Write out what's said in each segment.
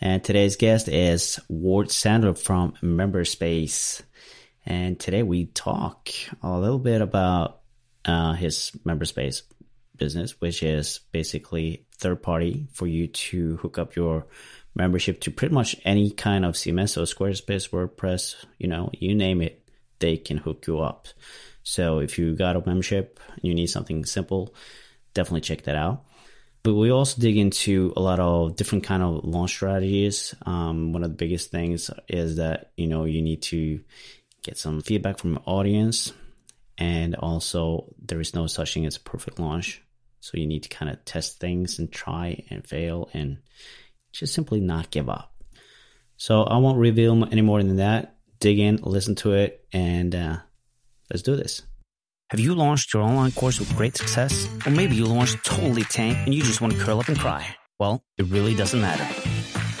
And today's guest is Ward Sandler from Memberspace. And today we talk a little bit about uh, his Memberspace business, which is basically third party for you to hook up your membership to pretty much any kind of CMS, so Squarespace, WordPress, you know, you name it, they can hook you up. So if you got a membership and you need something simple, definitely check that out. But we also dig into a lot of different kind of launch strategies. Um, one of the biggest things is that you know you need to get some feedback from your audience, and also there is no such thing as a perfect launch. So you need to kind of test things and try and fail and just simply not give up. So I won't reveal any more than that. Dig in, listen to it, and uh, let's do this. Have you launched your online course with great success? Or maybe you launched totally tank and you just want to curl up and cry? Well, it really doesn't matter.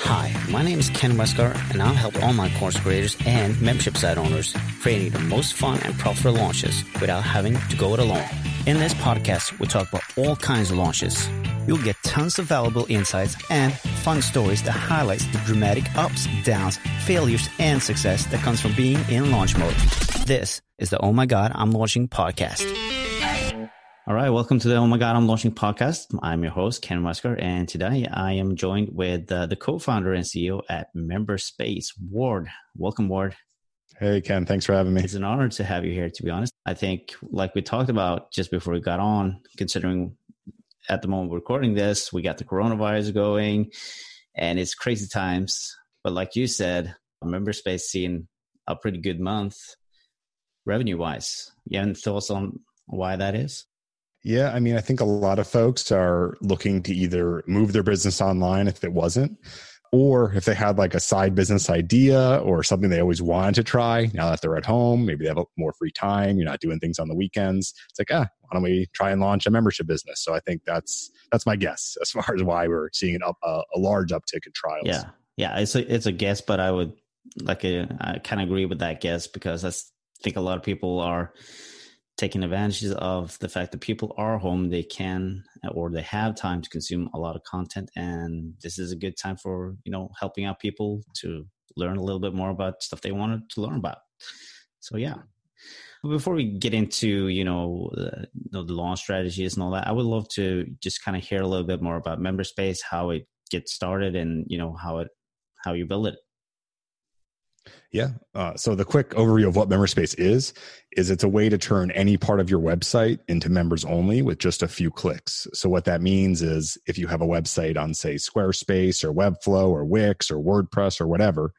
Hi, my name is Ken Westgar, and I'll help online course creators and membership site owners creating the most fun and profitable launches without having to go it alone. In this podcast, we talk about all kinds of launches. You'll get tons of valuable insights and fun stories that highlights the dramatic ups, downs, failures, and success that comes from being in launch mode. This is the Oh My God, I'm Launching podcast. All right, welcome to the Oh My God, I'm Launching podcast. I'm your host, Ken Wesker, and today I am joined with uh, the co-founder and CEO at Memberspace, Ward. Welcome, Ward. Hey, Ken. Thanks for having me. It's an honor to have you here, to be honest. I think, like we talked about just before we got on, considering at the moment we're recording this, we got the coronavirus going and it's crazy times. But like you said, Memberspace seeing a pretty good month revenue wise. You have any thoughts on why that is? Yeah, I mean, I think a lot of folks are looking to either move their business online if it wasn't, or if they had like a side business idea or something they always wanted to try. Now that they're at home, maybe they have more free time. You're not doing things on the weekends. It's like, ah, why don't we try and launch a membership business? So I think that's that's my guess as far as why we're seeing an up, a, a large uptick in trials. Yeah, yeah, it's a it's a guess, but I would like a, I can agree with that guess because I think a lot of people are taking advantage of the fact that people are home they can or they have time to consume a lot of content and this is a good time for you know helping out people to learn a little bit more about stuff they wanted to learn about. So yeah. Before we get into you know, the launch strategies and all that i would love to just kind of hear a little bit more about memberspace how it gets started and you know how it how you build it yeah. Uh, so the quick overview of what Memberspace is is it's a way to turn any part of your website into members only with just a few clicks. So what that means is if you have a website on say Squarespace or Webflow or Wix or WordPress or whatever,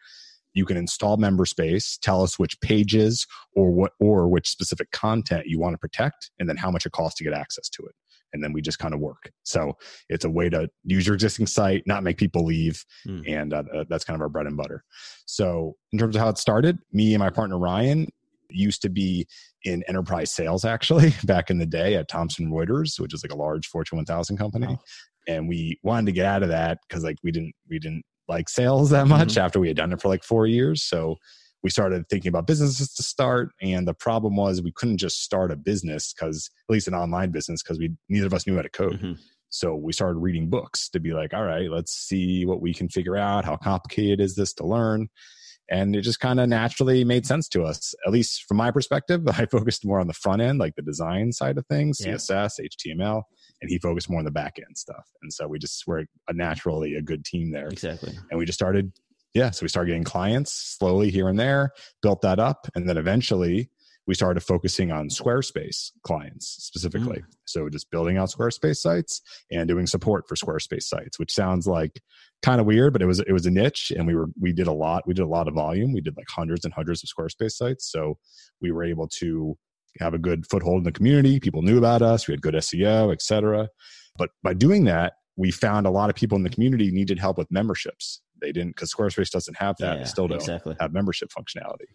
you can install Memberspace, tell us which pages or what or which specific content you want to protect, and then how much it costs to get access to it and then we just kind of work. So it's a way to use your existing site, not make people leave, mm. and uh, that's kind of our bread and butter. So in terms of how it started, me and my partner Ryan used to be in enterprise sales actually back in the day at Thomson Reuters, which is like a large Fortune 1000 company, wow. and we wanted to get out of that because like we didn't we didn't like sales that much mm-hmm. after we had done it for like four years. So we started thinking about businesses to start and the problem was we couldn't just start a business because at least an online business because we neither of us knew how to code mm-hmm. so we started reading books to be like all right let's see what we can figure out how complicated is this to learn and it just kind of naturally made sense to us at least from my perspective i focused more on the front end like the design side of things yeah. css html and he focused more on the back end stuff and so we just were a naturally a good team there exactly and we just started yeah, so we started getting clients slowly here and there, built that up, and then eventually we started focusing on Squarespace clients specifically. Mm. So just building out Squarespace sites and doing support for Squarespace sites, which sounds like kind of weird, but it was it was a niche, and we were we did a lot. We did a lot of volume. We did like hundreds and hundreds of Squarespace sites, so we were able to have a good foothold in the community. People knew about us. We had good SEO, etc. But by doing that, we found a lot of people in the community needed help with memberships They didn't because Squarespace doesn't have that. Yeah, they still don't exactly. have membership functionality.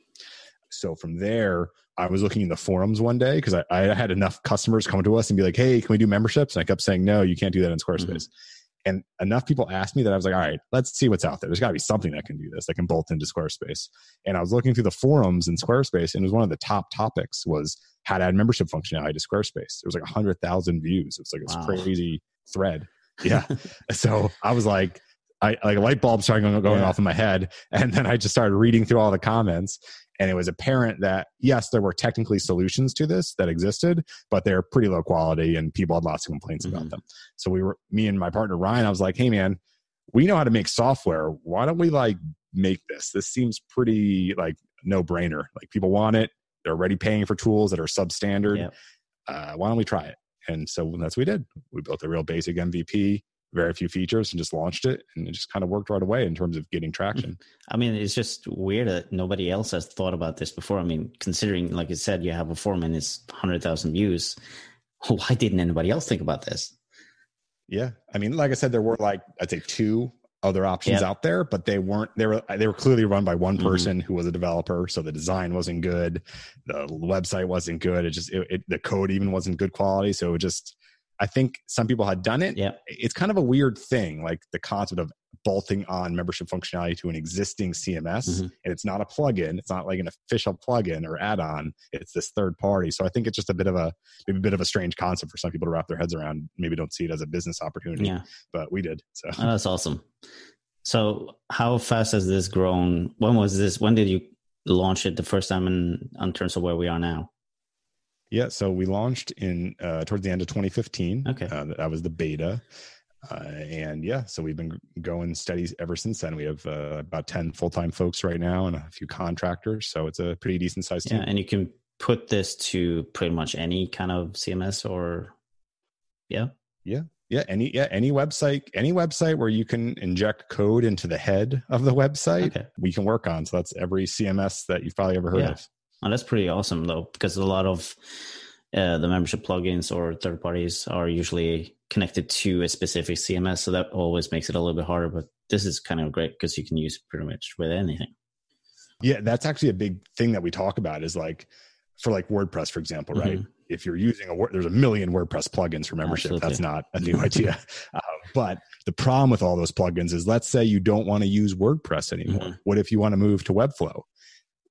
So from there, I was looking in the forums one day because I, I had enough customers come to us and be like, "Hey, can we do memberships?" And I kept saying, "No, you can't do that in mm-hmm. Squarespace." And enough people asked me that I was like, "All right, let's see what's out there. There's got to be something that can do this that can bolt into Squarespace." And I was looking through the forums in Squarespace, and it was one of the top topics was how to add membership functionality to Squarespace. There was like a hundred thousand views. It was like this Wow. crazy thread. Yeah. so I was like, I like a light bulb started going, going Yeah. off in my head, and then I just started reading through all the comments, and it was apparent that yes, there were technically solutions to this that existed, but they're pretty low quality, and people had lots of complaints about Mhm. them. So we were, me and my partner Ryan, I was like, hey man, we know how to make software. Why don't we like make this? This seems pretty like no brainer. Like people want it. They're already paying for tools that are substandard. Yep. Uh, why don't we try it? And so that's what we did. We built a real basic MVP, very few features, and just launched it. And it just kind of worked right away in terms of getting traction. I mean, it's just weird that nobody else has thought about this before. I mean, considering, like you said, you have a forum and it's 100,000 views. Why didn't anybody else think about this? Yeah. I mean, like I said, there were like, I'd say two other options Yep. out there, but they weren't, they were, they were clearly run by one Mhm. person who was a developer. So the design wasn't good. The website wasn't good. It just, it, it, the code even wasn't good quality. So it just, I think some people had done it. Yeah. It's kind of a weird thing, like the concept of bolting on membership functionality to an existing CMS. Mhm. And it's not a plugin. It's not like an official plugin or add-on. It's this third party. So I think it's just a bit of a maybe a bit of a strange concept for some people to wrap their heads around. Maybe don't see it as a business opportunity, Yeah. but we did. So Oh, that's awesome. So, how fast has this grown? When was this? When did you launch it the first time in, in terms of where we are now? Yeah, so we launched in uh, towards the end of 2015. Okay. uh, that was the beta. Uh, and yeah, so we've been going steady ever since then. We have uh, about 10 full time folks right now and a few contractors. So it's a pretty decent sized team. Yeah. And you can put this to pretty much any kind of CMS or, yeah. Yeah, any yeah, any website, any website where you can inject code into the head of the website, Okay. we can work on. So that's every CMS that you've probably ever heard Yeah. of. Oh, that's pretty awesome though, because a lot of uh, the membership plugins or third parties are usually connected to a specific CMS, so that always makes it a little bit harder. But this is kind of great because you can use pretty much with anything. Yeah, that's actually a big thing that we talk about is like for like WordPress, for example, right? Mhm. If you're using a Word, there's a million WordPress plugins for membership. That's not a new idea. Uh, but the problem with all those plugins is let's say you don't want to use WordPress anymore. Mhm. What if you want to move to Webflow?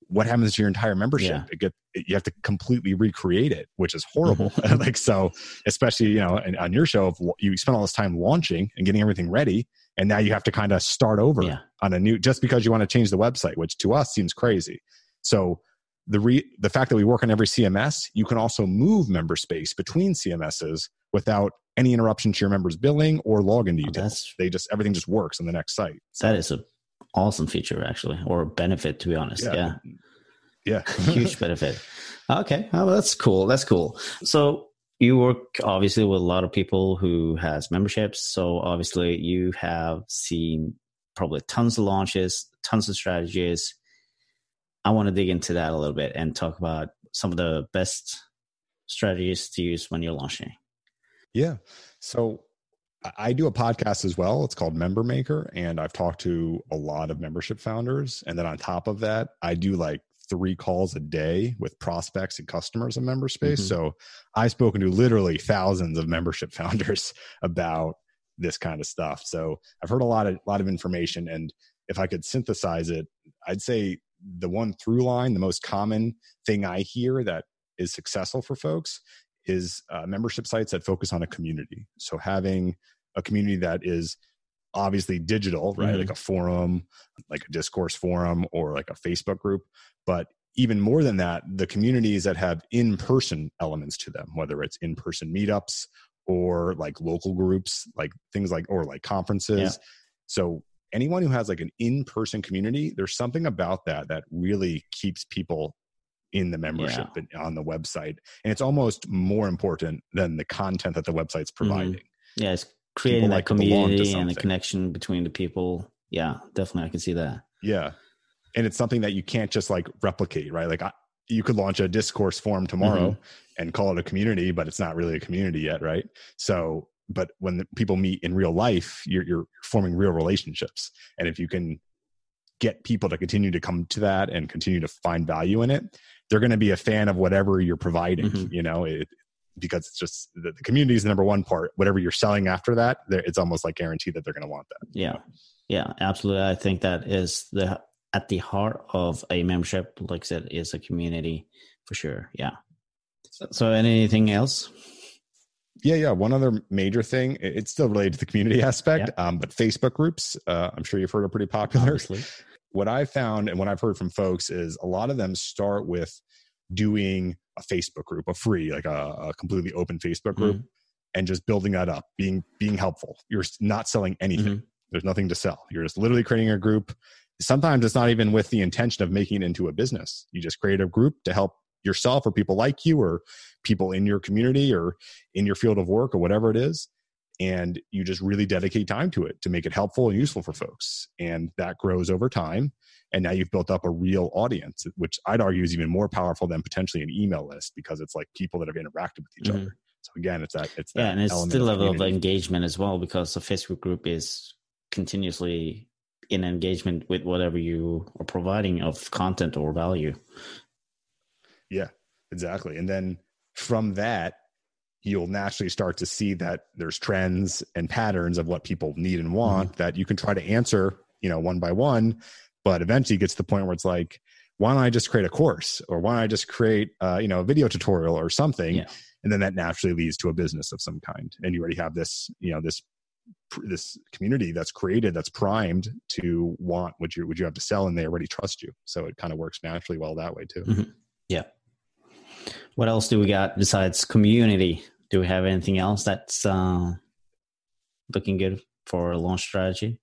What happens to your entire membership? Yeah. It get you have to completely recreate it, which is horrible. Mm-hmm. like so, especially you know, and on your show, if you spend all this time launching and getting everything ready, and now you have to kind of start over Yeah. on a new just because you want to change the website, which to us seems crazy. So the re, the fact that we work on every CMS, you can also move Memberspace between CMSs without any interruption to your members' billing or login Oh, details. that's they just everything just works on the next site. So, that is a awesome feature actually, or benefit to be honest. Yeah, yeah, huge benefit. Okay, oh, that's cool. That's cool. So you work obviously with a lot of people who has memberships. So obviously you have seen probably tons of launches, tons of strategies. I want to dig into that a little bit and talk about some of the best strategies to use when you're launching. Yeah. So I- do a podcast as well. It's called Member Maker, and I've talked to a lot of membership founders. And then on top of that, I do like three calls a day with prospects and customers in Memberspace. Mhm. So I've spoken to literally thousands of membership founders about this kind of stuff. So I've heard a lot of lot of information. And if I could synthesize it, I'd say the one through line, the most common thing I hear that is successful for folks is uh, membership sites that focus on a community. So having a community that is obviously digital, right? Mhm. Like a forum, like a discourse forum, or like a Facebook group. But even more than that, the communities that have in person elements to them, whether it's in person meetups or like local groups, like things like, or like conferences. Yeah. So anyone who has like an in person community, there's something about that that really keeps people in the membership and on the website. And it's almost more important than the content that the website's providing. Yeah, it's creating that like to belong to community and the connection between the people. Yeah, definitely, I can see that. Yeah. And it's something that you can't just like replicate, right? Like I, you could launch a discourse forum tomorrow Mm-hmm. and call it a community, but it's not really a community yet, right? So but when the people meet in real life, you're, you're forming real relationships. And if you can get people to continue to come to that and continue to find value in it, they're going to be a fan of whatever you're providing. Mm-hmm. You know, it, because it's just the, the, community is the number one part. Whatever you're selling after that, it's almost like guaranteed that they're going to want that. Yeah, yeah, absolutely. I think that is the at the heart of a membership. Like I said, is a community for sure. Yeah. So, so anything else? Yeah, yeah. One other major thing, it's still related to the community aspect, yeah. um, but Facebook groups, uh, I'm sure you've heard are pretty popular. Obviously. What I've found and what I've heard from folks is a lot of them start with doing a Facebook group, a free, like a, a completely open Facebook group, mm-hmm. and just building that up, being being helpful. You're not selling anything. Mm-hmm. There's nothing to sell. You're just literally creating a group. Sometimes it's not even with the intention of making it into a business. You just create a group to help yourself or people like you or people in your community or in your field of work or whatever it is and you just really dedicate time to it to make it helpful and useful for folks and that grows over time and now you've built up a real audience which i'd argue is even more powerful than potentially an email list because it's like people that have interacted with each mm-hmm. other so again it's that it's that yeah and it's still a level of engagement as well because the facebook group is continuously in engagement with whatever you are providing of content or value yeah, exactly. And then from that, you'll naturally start to see that there's trends and patterns of what people need and want mm-hmm. that you can try to answer, you know, one by one. But eventually, it gets to the point where it's like, why don't I just create a course, or why don't I just create, uh, you know, a video tutorial or something, yeah. and then that naturally leads to a business of some kind, and you already have this, you know, this this community that's created that's primed to want what you what you have to sell and they already trust you so it kind of works naturally well that way too mm-hmm. yeah what else do we got besides community? Do we have anything else that's uh, looking good for a launch strategy?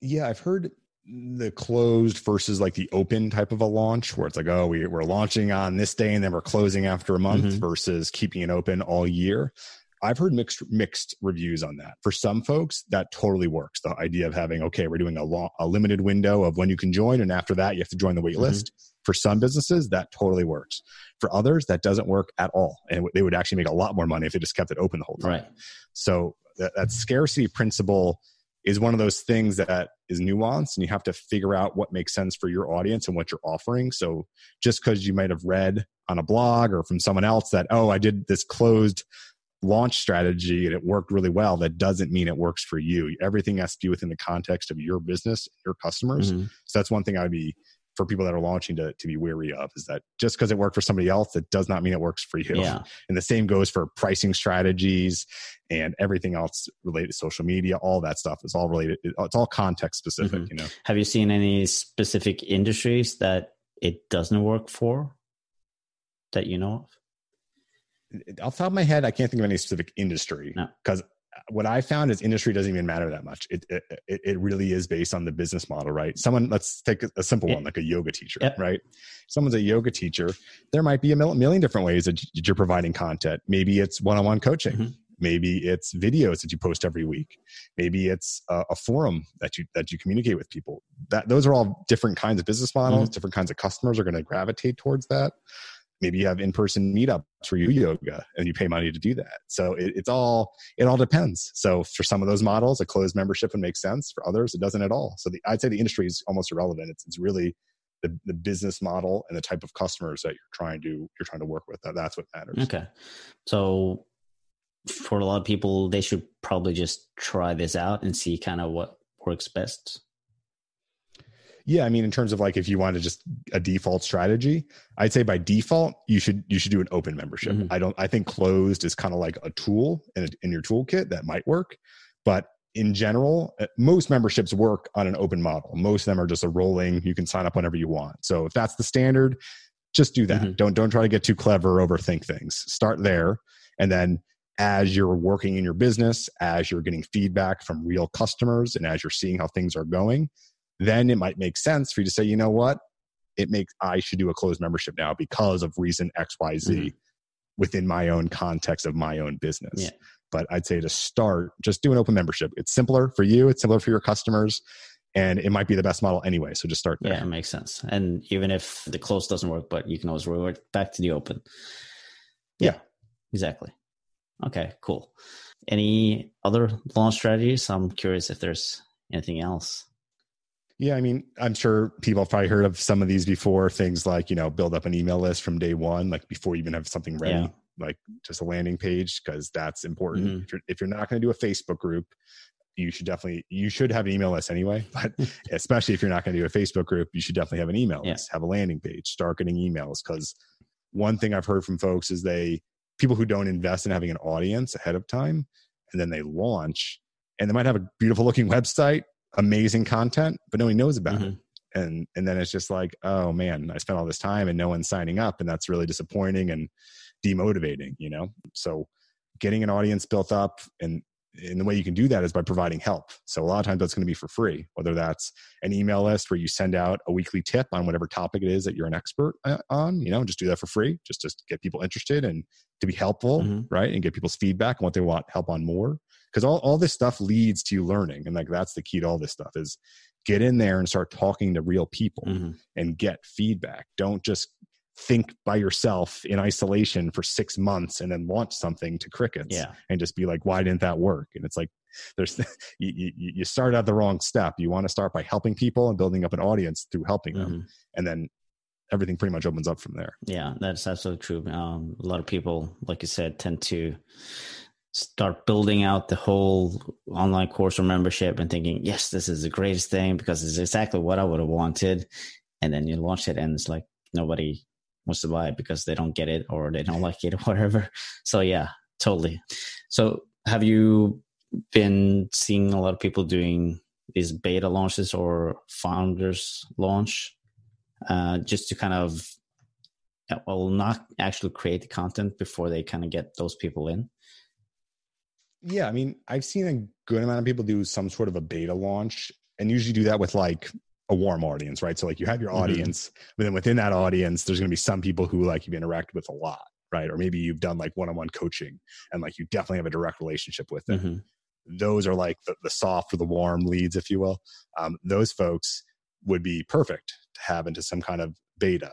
Yeah, I've heard the closed versus like the open type of a launch where it's like, oh, we, we're launching on this day and then we're closing after a month mm-hmm. versus keeping it open all year. I've heard mixed mixed reviews on that. For some folks, that totally works. The idea of having okay, we're doing a, long, a limited window of when you can join, and after that, you have to join the wait mm-hmm. For some businesses, that totally works. For others, that doesn't work at all, and they would actually make a lot more money if they just kept it open the whole time. Right. So that, that scarcity principle is one of those things that is nuanced and you have to figure out what makes sense for your audience and what you're offering so just because you might have read on a blog or from someone else that oh i did this closed launch strategy and it worked really well, that doesn't mean it works for you. Everything has to be within the context of your business, your customers. Mm-hmm. So that's one thing I'd be for people that are launching to, to be wary of is that just because it worked for somebody else, it does not mean it works for you. Yeah. And the same goes for pricing strategies and everything else related to social media. All that stuff is all related. It's all context specific, mm-hmm. you know? Have you seen any specific industries that it doesn't work for that you know of? off the top of my head, I can't think of any specific industry because no. What I found is industry doesn't even matter that much. It, it, it really is based on the business model, right? Someone, let's take a, simple one, like a yoga teacher, yeah. right? Someone's a yoga teacher. There might be a million different ways that you're providing content. Maybe it's one-on-one coaching. Mm-hmm. Maybe it's videos that you post every week. Maybe it's a, a, forum that you that you communicate with people. That those are all different kinds of business models. Mm-hmm. Different kinds of customers are going to gravitate towards that maybe you have in-person meetups for you yoga and you pay money to do that. So it, it's all it all depends. So for some of those models a closed membership would make sense. For others it doesn't at all. So the, i'd say the industry is almost irrelevant. It's, it's really the, the business model and the type of customers that you're trying to you're trying to work with. That, that's what matters. Okay. So for a lot of people they should probably just try this out and see kind of what works best yeah, I mean, in terms of like if you want to just a default strategy, I'd say by default you should you should do an open membership. Mm-hmm. I don't. I think closed is kind of like a tool in, a, in your toolkit that might work, but in general, uh, most memberships work on an open model. Most of them are just a rolling. You can sign up whenever you want. So if that's the standard, just do that. Mm-hmm. Don't don't try to get too clever or overthink things. Start there, and then as you're working in your business, as you're getting feedback from real customers, and as you're seeing how things are going, then it might make sense for you to say, you know what? It makes I should do a closed membership now because of reason XYZ mm-hmm. within my own context of my own business. Yeah. But I'd say to start, just do an open membership. It's simpler for you, it's simpler for your customers, and it might be the best model anyway. So just start there. Yeah, it makes sense. And even if the close doesn't work, but you can always revert back to the open. Yeah, yeah. exactly. Okay, cool. Any other launch strategies? I'm curious if there's anything else. Yeah, I mean, I'm sure people have probably heard of some of these before. Things like, you know, build up an email list from day one, like before you even have something ready, yeah. like just a landing page, because that's important. Mm-hmm. If, you're, if you're not going to do a Facebook group, you should definitely you should have an email list anyway but especially if you're not going to do a facebook group you should definitely have an email yeah. list have a landing page start getting emails because one thing i've heard from folks is they people who don't invest in having an audience ahead of time and then they launch and they might have a beautiful looking website amazing content but nobody knows about mm-hmm. it and and then it's just like oh man i spent all this time and no one's signing up and that's really disappointing and demotivating you know so getting an audience built up and and the way you can do that is by providing help. So a lot of times that's going to be for free, whether that's an email list where you send out a weekly tip on whatever topic it is that you're an expert uh, on, you know, just do that for free, just to get people interested and to be helpful, mm-hmm. right? And get people's feedback on what they want help on more. Because all, all this stuff leads to you learning. And like that's the key to all this stuff is get in there and start talking to real people mm-hmm. and get feedback. Don't just think by yourself in isolation for six months and then launch something to crickets yeah. and just be like why didn't that work and it's like there's you, you, start at the wrong step you want to start by helping people and building up an audience through helping them mm-hmm. and then everything pretty much opens up from there yeah that's absolutely true um, a lot of people like you said tend to start building out the whole online course or membership and thinking yes this is the greatest thing because it's exactly what i would have wanted and then you launch it and it's like nobody wants to buy it because they don't get it or they don't like it or whatever. So yeah, totally. So have you been seeing a lot of people doing these beta launches or founders launch uh, just to kind of well not actually create the content before they kind of get those people in yeah i mean i've seen a good amount of people do some sort of a beta launch and usually do that with like a warm audience, right? So like you have your mm-hmm. audience, but then within that audience, there's going to be some people who like you've interacted with a lot, right? Or maybe you've done like one-on-one coaching and like you definitely have a direct relationship with them. Mm-hmm. Those are like the, the, soft or the warm leads, if you will. Um, those folks would be perfect to have into some kind of beta.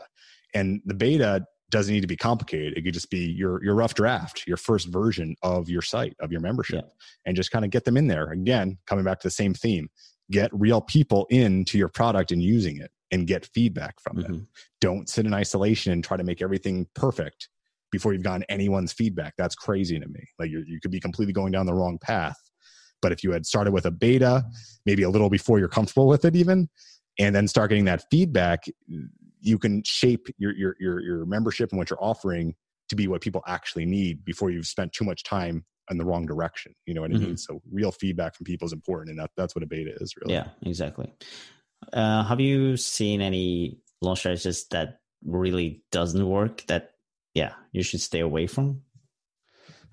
And the beta doesn't need to be complicated. It could just be your your rough draft, your first version of your site, of your membership, yeah. and just kind of get them in there. Again, coming back to the same theme get real people into your product and using it and get feedback from mm-hmm. them. Don't sit in isolation and try to make everything perfect before you've gotten anyone's feedback. That's crazy to me. Like you could be completely going down the wrong path. But if you had started with a beta, maybe a little before you're comfortable with it, even, and then start getting that feedback, you can shape your your your, your membership and what you're offering to be what people actually need before you've spent too much time in the wrong direction. You know what mm-hmm. I mean? So real feedback from people is important, and that, that's what a beta is really. Yeah, exactly. Uh, have you seen any launch strategies that really doesn't work that yeah you should stay away from?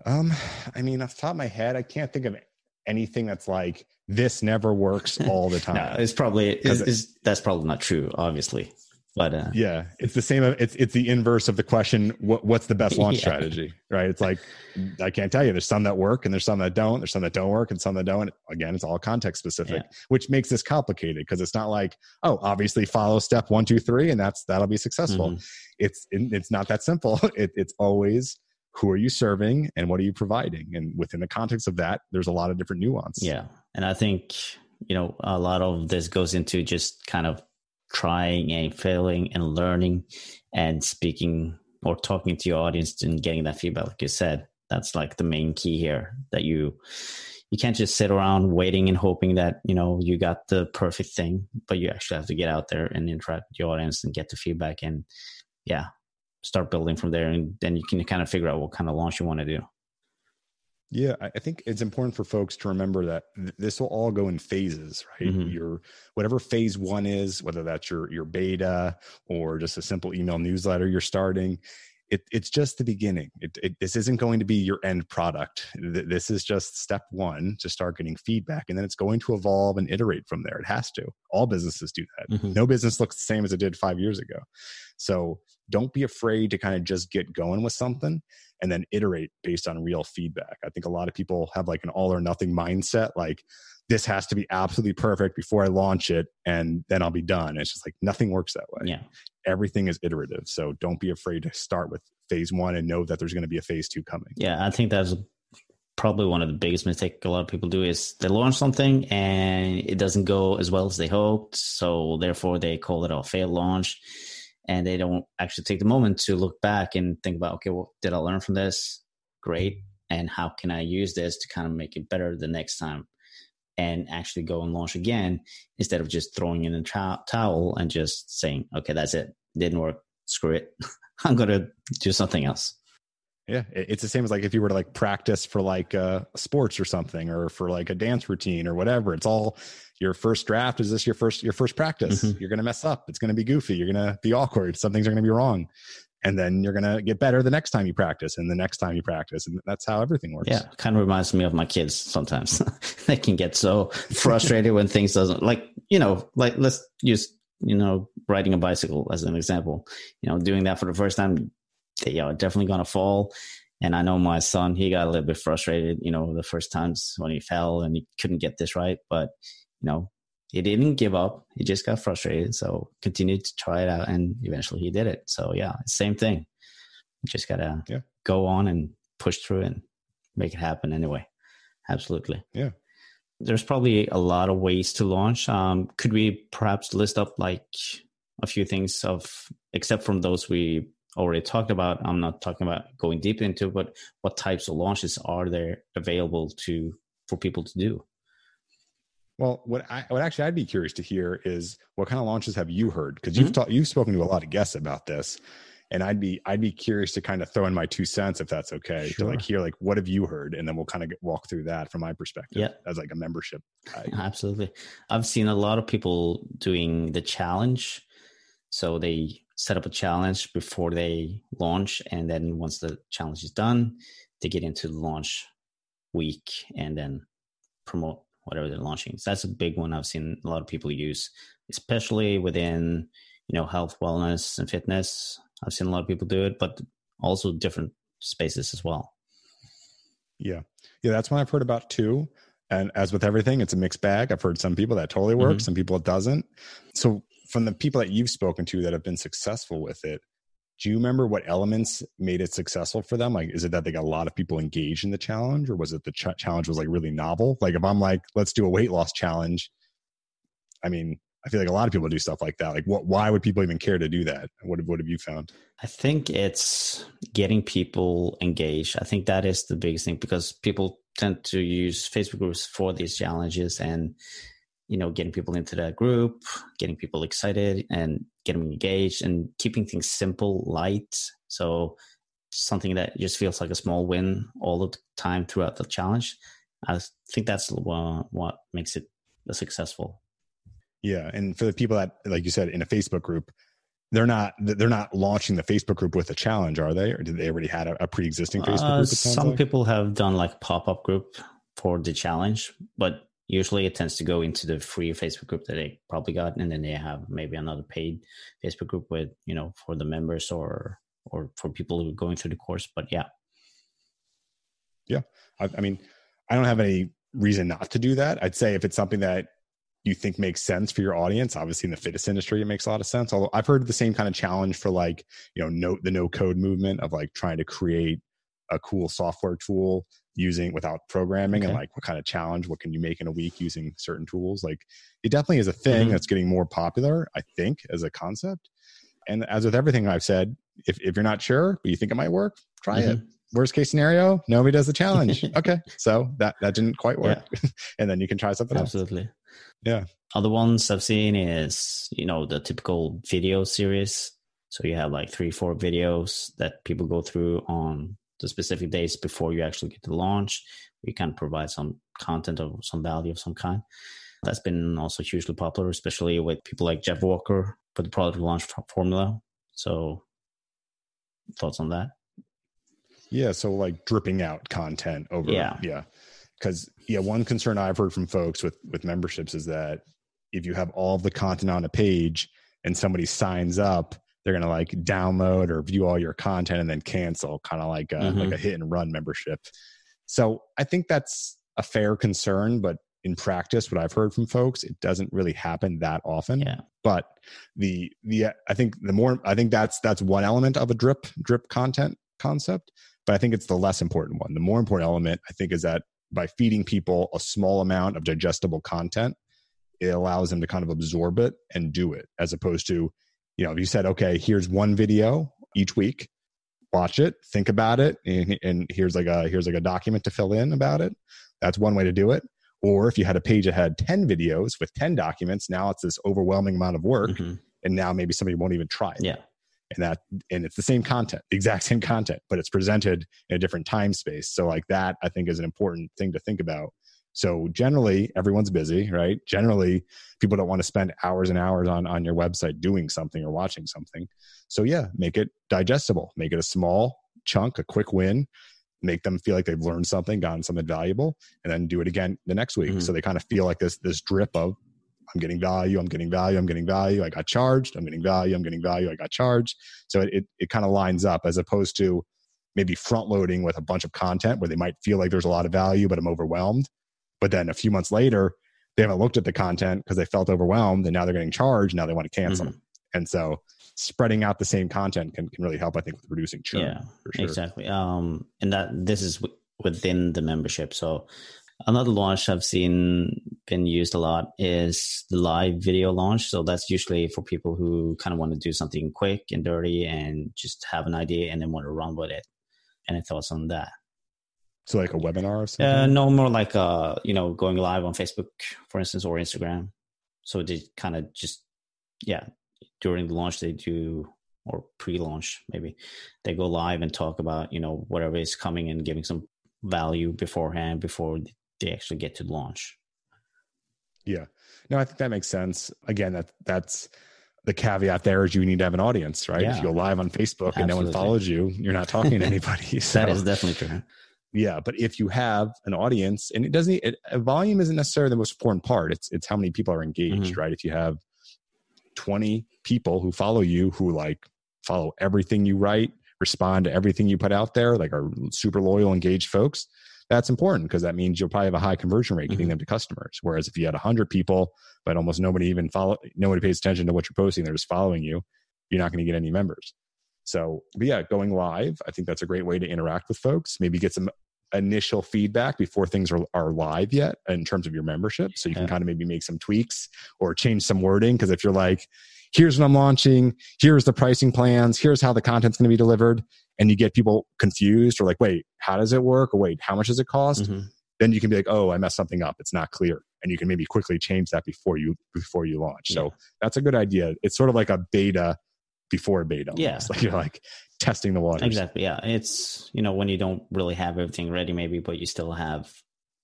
Um, I mean, off the top of my head, I can't think of anything that's like this never works all the time. no, it's probably it's, it's, that's probably not true, obviously. But uh, yeah, it's the same. It's it's the inverse of the question. What, what's the best launch yeah. strategy? Right? It's like I can't tell you. There's some that work and there's some that don't. There's some that don't work and some that don't. Again, it's all context specific, yeah. which makes this complicated because it's not like oh, obviously follow step one, two, three, and that's that'll be successful. Mm-hmm. It's it's not that simple. It, it's always who are you serving and what are you providing, and within the context of that, there's a lot of different nuance. Yeah, and I think you know a lot of this goes into just kind of trying and failing and learning and speaking or talking to your audience and getting that feedback like you said that's like the main key here that you you can't just sit around waiting and hoping that you know you got the perfect thing but you actually have to get out there and interact with your audience and get the feedback and yeah start building from there. And then you can kind of figure out what kind of launch you want to do yeah, I think it's important for folks to remember that th- this will all go in phases, right? Mm-hmm. Your whatever phase one is, whether that's your your beta or just a simple email newsletter you're starting, it, it's just the beginning. It, it, this isn't going to be your end product. This is just step one to start getting feedback, and then it's going to evolve and iterate from there. It has to. All businesses do that. Mm-hmm. No business looks the same as it did five years ago. So don't be afraid to kind of just get going with something and then iterate based on real feedback. I think a lot of people have like an all or nothing mindset, like this has to be absolutely perfect before I launch it and then I'll be done. It's just like nothing works that way. Yeah. Everything is iterative. So don't be afraid to start with phase one and know that there's going to be a phase two coming. Yeah. I think that's probably one of the biggest mistakes a lot of people do is they launch something and it doesn't go as well as they hoped. So therefore they call it a failed launch and they don't actually take the moment to look back and think about, okay, well, did I learn from this? Great. And how can I use this to kind of make it better the next time? And actually go and launch again instead of just throwing in a towel and just saying, okay, that's it. Didn't work. Screw it. I'm going to do something else. Yeah, it's the same as like if you were to like practice for like uh, sports or something, or for like a dance routine or whatever. It's all your first draft. Is this your first your first practice? Mm-hmm. You're gonna mess up. It's gonna be goofy. You're gonna be awkward. Some things are gonna be wrong, and then you're gonna get better the next time you practice, and the next time you practice, and that's how everything works. Yeah, kind of reminds me of my kids. Sometimes they can get so frustrated when things doesn't like you know like let's use you know riding a bicycle as an example. You know, doing that for the first time they are definitely going to fall. And I know my son, he got a little bit frustrated, you know, the first times when he fell and he couldn't get this right. But, you know, he didn't give up. He just got frustrated. So continued to try it out and eventually he did it. So yeah, same thing. You just got to yeah. go on and push through and make it happen anyway. Absolutely. Yeah. There's probably a lot of ways to launch. Um, could we perhaps list up like a few things of, except from those we already talked about. I'm not talking about going deep into, but what types of launches are there available to for people to do? Well, what I what actually I'd be curious to hear is what kind of launches have you heard? Because you've mm-hmm. talked you've spoken to a lot of guests about this, and I'd be I'd be curious to kind of throw in my two cents if that's okay sure. to like hear like what have you heard, and then we'll kind of walk through that from my perspective yeah. as like a membership. Guy. Absolutely, I've seen a lot of people doing the challenge, so they set up a challenge before they launch and then once the challenge is done they get into the launch week and then promote whatever they're launching. So that's a big one i've seen a lot of people use especially within you know health wellness and fitness. I've seen a lot of people do it but also different spaces as well. Yeah. Yeah that's one i've heard about too. And as with everything it's a mixed bag. I've heard some people that totally work mm-hmm. some people it doesn't. So from the people that you've spoken to that have been successful with it, do you remember what elements made it successful for them? Like, is it that they got a lot of people engaged in the challenge, or was it the ch- challenge was like really novel? Like, if I'm like, let's do a weight loss challenge, I mean, I feel like a lot of people do stuff like that. Like, what? Why would people even care to do that? What What have you found? I think it's getting people engaged. I think that is the biggest thing because people tend to use Facebook groups for these challenges, and you know getting people into that group getting people excited and getting engaged and keeping things simple light. So something that just feels like a small win all the time throughout the challenge. I think that's what makes it successful. Yeah and for the people that like you said in a facebook group they're not they're not launching the facebook group with a challenge are they? Or did they already had a, a pre-existing facebook uh, group some like? people have done like pop-up group for the challenge but usually it tends to go into the free facebook group that they probably got and then they have maybe another paid facebook group with you know for the members or or for people who are going through the course but yeah. Yeah. I, I mean i don't have any reason not to do that. I'd say if it's something that you think makes sense for your audience obviously in the fitness industry it makes a lot of sense. Although i've heard the same kind of challenge for like you know note the no code movement of like trying to create a cool software tool using without programming okay. and like what kind of challenge what can you make in a week using certain tools like it definitely is a thing mm-hmm. that's getting more popular i think as a concept and as with everything i've said if, if you're not sure but you think it might work try mm-hmm. it worst case scenario nobody does the challenge okay so that that didn't quite work yeah. and then you can try something absolutely else. yeah other ones i've seen is you know the typical video series so you have like three four videos that people go through on the specific days before you actually get to launch. We can provide some content of some value of some kind. That's been also hugely popular, especially with people like Jeff Walker for the product launch formula. So, thoughts on that? Yeah, so like dripping out content over. Yeah, yeah. Because yeah, one concern I've heard from folks with with memberships is that if you have all the content on a page and somebody signs up they're gonna like download or view all your content and then cancel, kind of like a, mm-hmm. like a hit and run membership. So I think that's a fair concern, but in practice, what I've heard from folks, it doesn't really happen that often. Yeah. But the the I think the more I think that's that's one element of a drip drip content concept. but I think it's the less important one. The more important element, I think, is that by feeding people a small amount of digestible content, it allows them to kind of absorb it and do it, as opposed to, you know, if you said, okay, here's one video each week, watch it, think about it, and, and here's like a here's like a document to fill in about it. That's one way to do it. Or if you had a page that had 10 videos with 10 documents, now it's this overwhelming amount of work. Mm-hmm. And now maybe somebody won't even try it. Yeah and that and it's the same content the exact same content but it's presented in a different time space so like that i think is an important thing to think about so generally everyone's busy right generally people don't want to spend hours and hours on on your website doing something or watching something so yeah make it digestible make it a small chunk a quick win make them feel like they've learned something gotten something valuable and then do it again the next week mm-hmm. so they kind of feel like this this drip of I'm getting value, I'm getting value, I'm getting value, I got charged, I'm getting value, I'm getting value, I got charged. So it, it, it kind of lines up as opposed to maybe front loading with a bunch of content where they might feel like there's a lot of value, but I'm overwhelmed. But then a few months later, they haven't looked at the content because they felt overwhelmed and now they're getting charged. Now they want to cancel. Mm-hmm. And so spreading out the same content can, can really help, I think, with reducing churn. Yeah, sure. exactly. Um, and that this is w- within the membership. So Another launch I've seen been used a lot is the live video launch. So that's usually for people who kind of want to do something quick and dirty and just have an idea and then want to run with it. Any thoughts on that? So like a webinar or something? Uh, no, more like uh, you know, going live on Facebook, for instance, or Instagram. So they kind of just yeah, during the launch they do or pre-launch maybe they go live and talk about you know whatever is coming and giving some value beforehand before they actually get to launch. Yeah. No, I think that makes sense. Again, that that's the caveat there is you need to have an audience, right? Yeah. If you go live on Facebook Absolutely. and no one follows you, you're not talking to anybody. So, that is definitely true. Yeah, but if you have an audience, and it doesn't, it, volume isn't necessarily the most important part. It's it's how many people are engaged, mm-hmm. right? If you have 20 people who follow you, who like follow everything you write, respond to everything you put out there, like are super loyal, engaged folks, that's important because that means you'll probably have a high conversion rate getting mm-hmm. them to customers. Whereas if you had 100 people, but almost nobody even follow, nobody pays attention to what you're posting, they're just following you, you're not going to get any members. So, but yeah, going live, I think that's a great way to interact with folks. Maybe get some initial feedback before things are, are live yet in terms of your membership. So you can yeah. kind of maybe make some tweaks or change some wording. Because if you're like, here's what I'm launching, here's the pricing plans, here's how the content's going to be delivered, and you get people confused or like, wait, how does it work? Or wait, how much does it cost? Mm-hmm. Then you can be like, oh, I messed something up. It's not clear. And you can maybe quickly change that before you before you launch. Yeah. So that's a good idea. It's sort of like a beta before beta. Yeah. Almost. Like you're like testing the waters. Exactly. Yeah. It's you know, when you don't really have everything ready, maybe, but you still have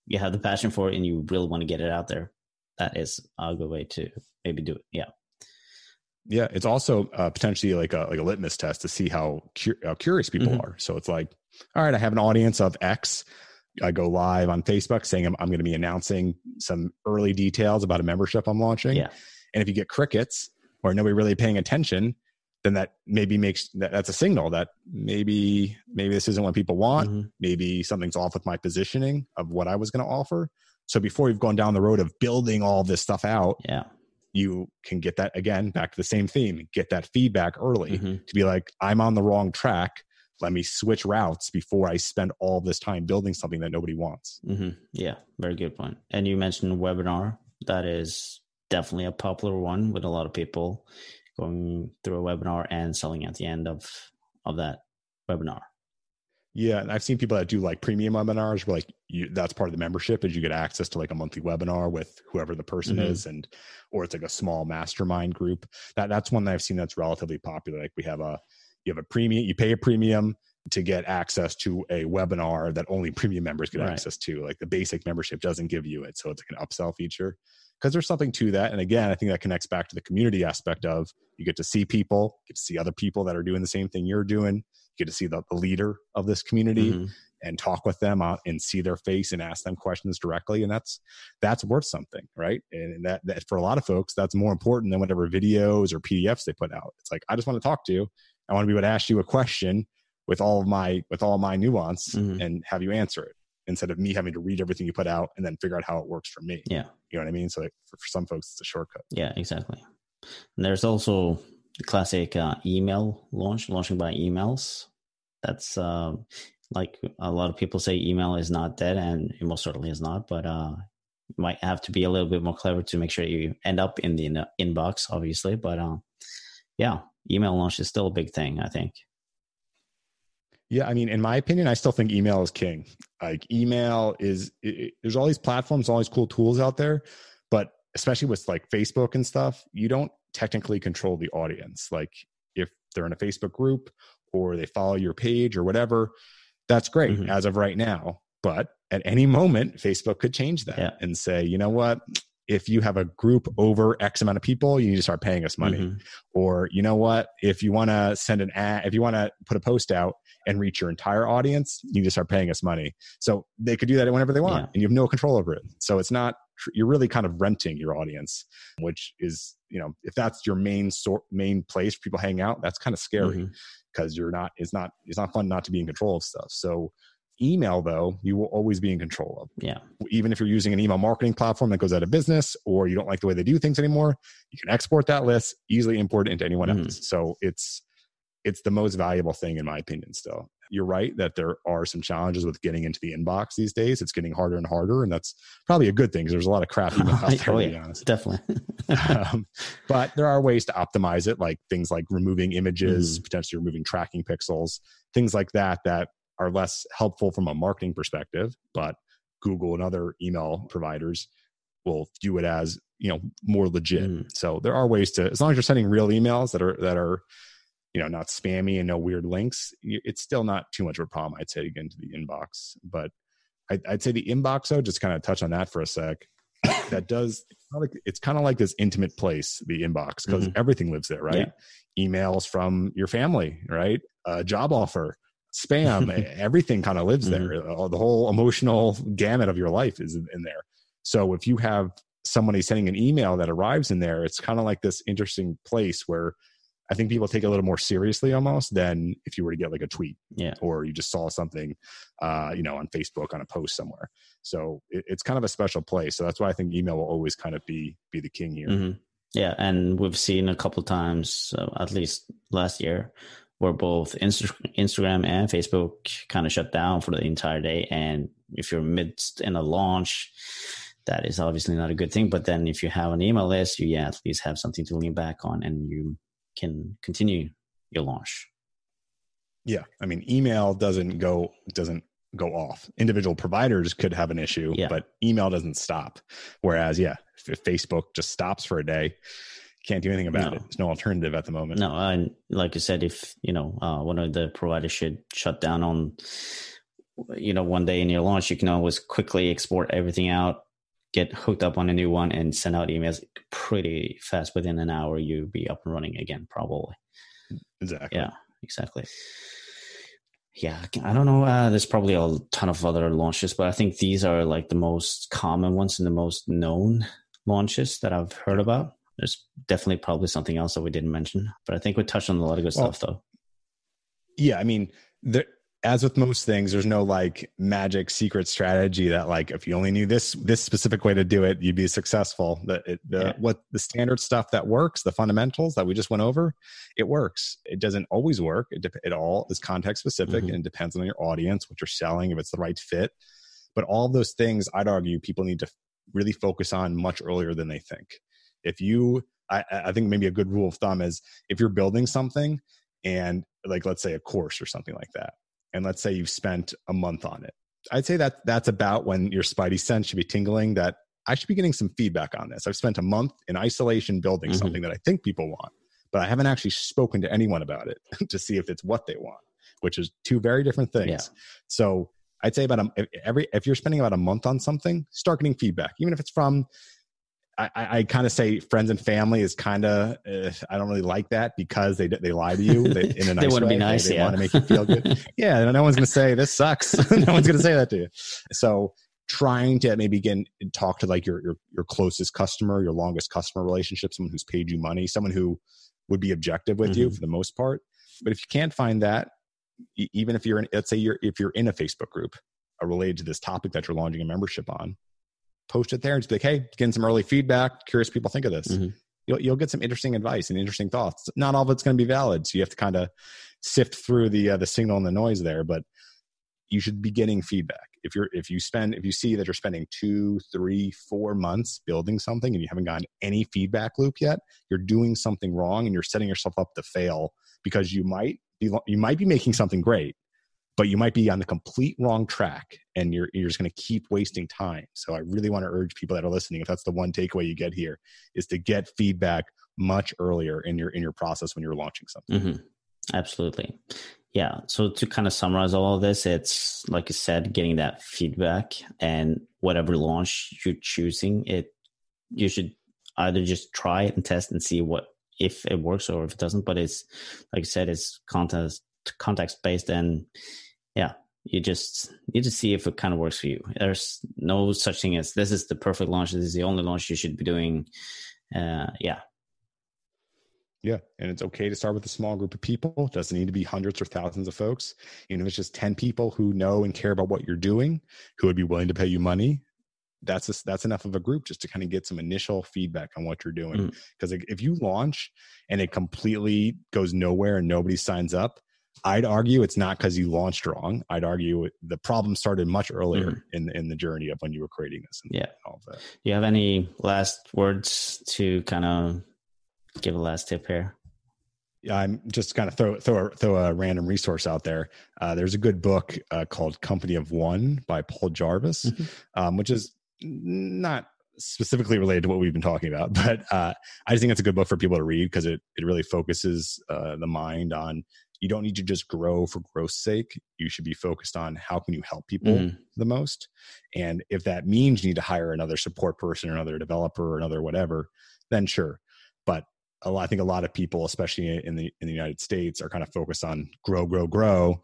you have the passion for it and you really want to get it out there. That is a good way to maybe do it. Yeah. Yeah, it's also uh, potentially like a like a litmus test to see how, cu- how curious people mm-hmm. are. So it's like, all right, I have an audience of X. I go live on Facebook saying I'm, I'm going to be announcing some early details about a membership I'm launching. Yeah. And if you get crickets or nobody really paying attention, then that maybe makes that, that's a signal that maybe maybe this isn't what people want. Mm-hmm. Maybe something's off with my positioning of what I was going to offer. So before you've gone down the road of building all this stuff out, yeah, you can get that again back to the same theme get that feedback early mm-hmm. to be like i'm on the wrong track let me switch routes before i spend all this time building something that nobody wants mm-hmm. yeah very good point and you mentioned webinar that is definitely a popular one with a lot of people going through a webinar and selling at the end of of that webinar yeah, and I've seen people that do like premium webinars where like you, that's part of the membership is you get access to like a monthly webinar with whoever the person mm-hmm. is and or it's like a small mastermind group. That that's one that I've seen that's relatively popular. Like we have a you have a premium, you pay a premium to get access to a webinar that only premium members get right. access to. Like the basic membership doesn't give you it. So it's like an upsell feature. Because there's something to that. And again, I think that connects back to the community aspect of you get to see people, get to see other people that are doing the same thing you're doing you get to see the, the leader of this community mm-hmm. and talk with them uh, and see their face and ask them questions directly and that's that's worth something right and that, that for a lot of folks that's more important than whatever videos or pdfs they put out it's like i just want to talk to you i want to be able to ask you a question with all of my with all my nuance mm-hmm. and have you answer it instead of me having to read everything you put out and then figure out how it works for me. Yeah. You know what i mean? So like for, for some folks it's a shortcut. Yeah exactly. And there's also the classic uh, email launch, launching by emails. That's uh, like a lot of people say email is not dead and it most certainly is not but uh you might have to be a little bit more clever to make sure you end up in the in- inbox obviously but um yeah email launch is still a big thing i think yeah, I mean, in my opinion, I still think email is king. Like, email is it, it, there's all these platforms, all these cool tools out there, but especially with like Facebook and stuff, you don't technically control the audience. Like, if they're in a Facebook group or they follow your page or whatever, that's great mm-hmm. as of right now. But at any moment, Facebook could change that yeah. and say, you know what? If you have a group over X amount of people, you need to start paying us money. Mm-hmm. Or, you know what? If you want to send an ad, if you want to put a post out and reach your entire audience, you need to start paying us money. So they could do that whenever they want yeah. and you have no control over it. So it's not, you're really kind of renting your audience, which is, you know, if that's your main sort, main place people hang out, that's kind of scary because mm-hmm. you're not, it's not, it's not fun not to be in control of stuff. So Email, though, you will always be in control of. Yeah. Even if you're using an email marketing platform that goes out of business or you don't like the way they do things anymore, you can export that list, easily import it into anyone mm. else. So it's it's the most valuable thing in my opinion still. You're right that there are some challenges with getting into the inbox these days. It's getting harder and harder, and that's probably a good thing because there's a lot of crap email out there, oh, yeah, to be honest. Definitely. um, but there are ways to optimize it, like things like removing images, mm. potentially removing tracking pixels, things like that, that are less helpful from a marketing perspective, but Google and other email providers will view it as you know more legit. Mm. So there are ways to, as long as you're sending real emails that are that are you know not spammy and no weird links, it's still not too much of a problem. I'd say to get into the inbox, but I'd, I'd say the inbox though, just kind of touch on that for a sec. that does it's kind of like this intimate place, the inbox, because mm-hmm. everything lives there, right? Yeah. Emails from your family, right? A job offer, spam, everything kind of lives mm-hmm. there. Uh, the whole emotional gamut of your life is in there. So if you have somebody sending an email that arrives in there, it's kind of like this interesting place where I think people take it a little more seriously almost than if you were to get like a tweet, yeah, or you just saw something, uh, you know, on Facebook on a post somewhere. So it, it's kind of a special place. So that's why I think email will always kind of be be the king here. Mm-hmm. Yeah, and we've seen a couple times, uh, at least last year, where both Insta- Instagram and Facebook kind of shut down for the entire day. And if you're midst in a launch, that is obviously not a good thing. But then if you have an email list, you yeah, at least have something to lean back on and you can continue your launch. Yeah. I mean, email doesn't go, doesn't go off. Individual providers could have an issue, yeah. but email doesn't stop. Whereas, yeah, if Facebook just stops for a day, can't do anything about no. it. There's no alternative at the moment. No, and like I said, if you know uh, one of the providers should shut down on, you know, one day in your launch, you can always quickly export everything out, get hooked up on a new one, and send out emails pretty fast. Within an hour, you be up and running again, probably. Exactly. Yeah, exactly. Yeah, I don't know. Uh, there's probably a ton of other launches, but I think these are like the most common ones and the most known launches that I've heard about. There's definitely probably something else that we didn't mention, but I think we touched on a lot of good well, stuff though. Yeah, I mean, there, as with most things, there's no like magic secret strategy that like if you only knew this this specific way to do it, you'd be successful. The, the yeah. what the standard stuff that works, the fundamentals that we just went over, it works. It doesn't always work. It, it all is context specific mm-hmm. and it depends on your audience, what you're selling, if it's the right fit. But all those things, I'd argue, people need to really focus on much earlier than they think if you I, I think maybe a good rule of thumb is if you're building something and like let's say a course or something like that and let's say you've spent a month on it i'd say that that's about when your spidey sense should be tingling that i should be getting some feedback on this i've spent a month in isolation building mm-hmm. something that i think people want but i haven't actually spoken to anyone about it to see if it's what they want which is two very different things yeah. so i'd say about a, every if you're spending about a month on something start getting feedback even if it's from I, I kind of say friends and family is kind of uh, I don't really like that because they they lie to you they, in a nice they want to be nice. They, they yeah. want to make you feel good. yeah, no one's going to say this sucks. no one's going to say that to you. So trying to maybe again talk to like your, your your closest customer, your longest customer relationship, someone who's paid you money, someone who would be objective with mm-hmm. you for the most part. But if you can't find that, even if you're in, let's say you're if you're in a Facebook group related to this topic that you're launching a membership on, post it there and just be like, hey, getting some early feedback. Curious people think of this. Mm-hmm. You'll, you'll get some interesting advice and interesting thoughts. Not all of it's going to be valid, so you have to kind of sift through the uh, the signal and the noise there. But you should be getting feedback. If you're if you spend if you see that you're spending two, three, four months building something and you haven't gotten any feedback loop yet, you're doing something wrong and you're setting yourself up to fail because you might be you might be making something great, but you might be on the complete wrong track and you're you're just going to keep wasting time. So I really want to urge people that are listening, if that's the one takeaway you get here, is to get feedback much earlier in your in your process when you're launching something. Mm-hmm. Absolutely. Yeah. So to kind of summarize all of this, it's like you said, getting that feedback and whatever launch you're choosing, it you should either just try it and test and see what if it works or if it doesn't. But it's like I said, it's context context based and yeah, you just need to see if it kind of works for you. There's no such thing as this is the perfect launch. This is the only launch you should be doing. Uh, yeah, yeah. And it's okay to start with a small group of people. It doesn't need to be hundreds or thousands of folks. You know, it's just 10 people who know and care about what you're doing, who would be willing to pay you money. That's a, that's enough of a group just to kind of get some initial feedback on what you're doing. Because mm. if you launch and it completely goes nowhere and nobody signs up, I'd argue it's not because you launched wrong. I'd argue the problem started much earlier mm. in in the journey of when you were creating this. And yeah. All of that. Do you have any last words to kind of give a last tip here? Yeah, I'm just kind of throw throw throw a random resource out there. Uh, there's a good book uh, called Company of One by Paul Jarvis, mm-hmm. um, which is not specifically related to what we've been talking about, but uh, I just think it's a good book for people to read because it it really focuses uh, the mind on you don't need to just grow for growth's sake. You should be focused on how can you help people mm-hmm. the most, and if that means you need to hire another support person or another developer or another whatever, then sure. But lot, i think a lot of people, especially in the in the United States, are kind of focused on grow, grow, grow,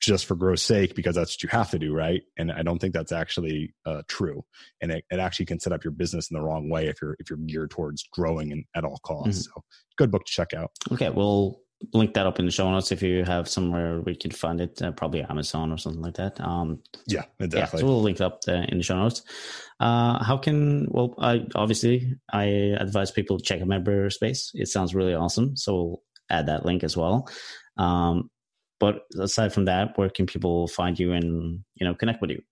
just for growth's sake because that's what you have to do, right? And I don't think that's actually uh, true. And it, it, actually can set up your business in the wrong way if you're if you're geared towards growing and at all costs. Mm-hmm. So, good book to check out. Okay, well, link that up in the show notes if you have somewhere we could find it, uh, probably Amazon or something like that. Um, yeah, exactly. Yeah, so we'll link it up in the show notes. Uh, how can well, I obviously I advise people to check a MemberSpace. It sounds really awesome, so we'll add that link as well. Um, but aside from that, where can people find you and you know connect with you?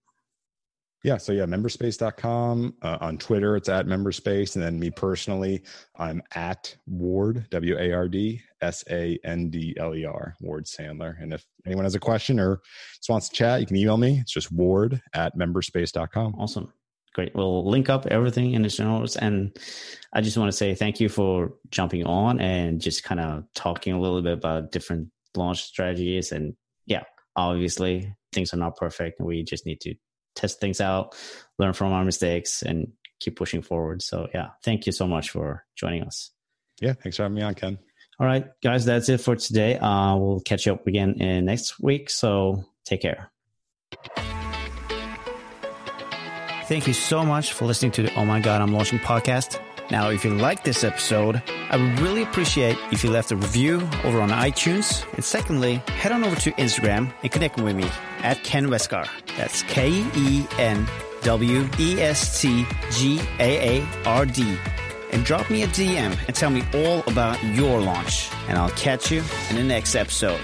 Yeah. So yeah, memberspace.com. Uh, on Twitter, it's at memberspace. And then me personally, I'm at Ward, W A R D S A N D L E R, Ward Sandler. And if anyone has a question or just wants to chat, you can email me. It's just ward at memberspace.com. Awesome. Great. We'll link up everything in the show notes. And I just want to say thank you for jumping on and just kind of talking a little bit about different launch strategies. And yeah, obviously things are not perfect we just need to test things out, learn from our mistakes, and keep pushing forward. So, yeah, thank you so much for joining us. Yeah, thanks for having me on, Ken. All right, guys, that's it for today. Uh, we'll catch you up again in next week. So, take care. Thank you so much for listening to the Oh My God, I'm Launching podcast. Now, if you like this episode, I would really appreciate if you left a review over on iTunes. And secondly, head on over to Instagram and connect with me at Ken Westgaard. That's K E N W E S T G A A R D. And drop me a DM and tell me all about your launch. And I'll catch you in the next episode.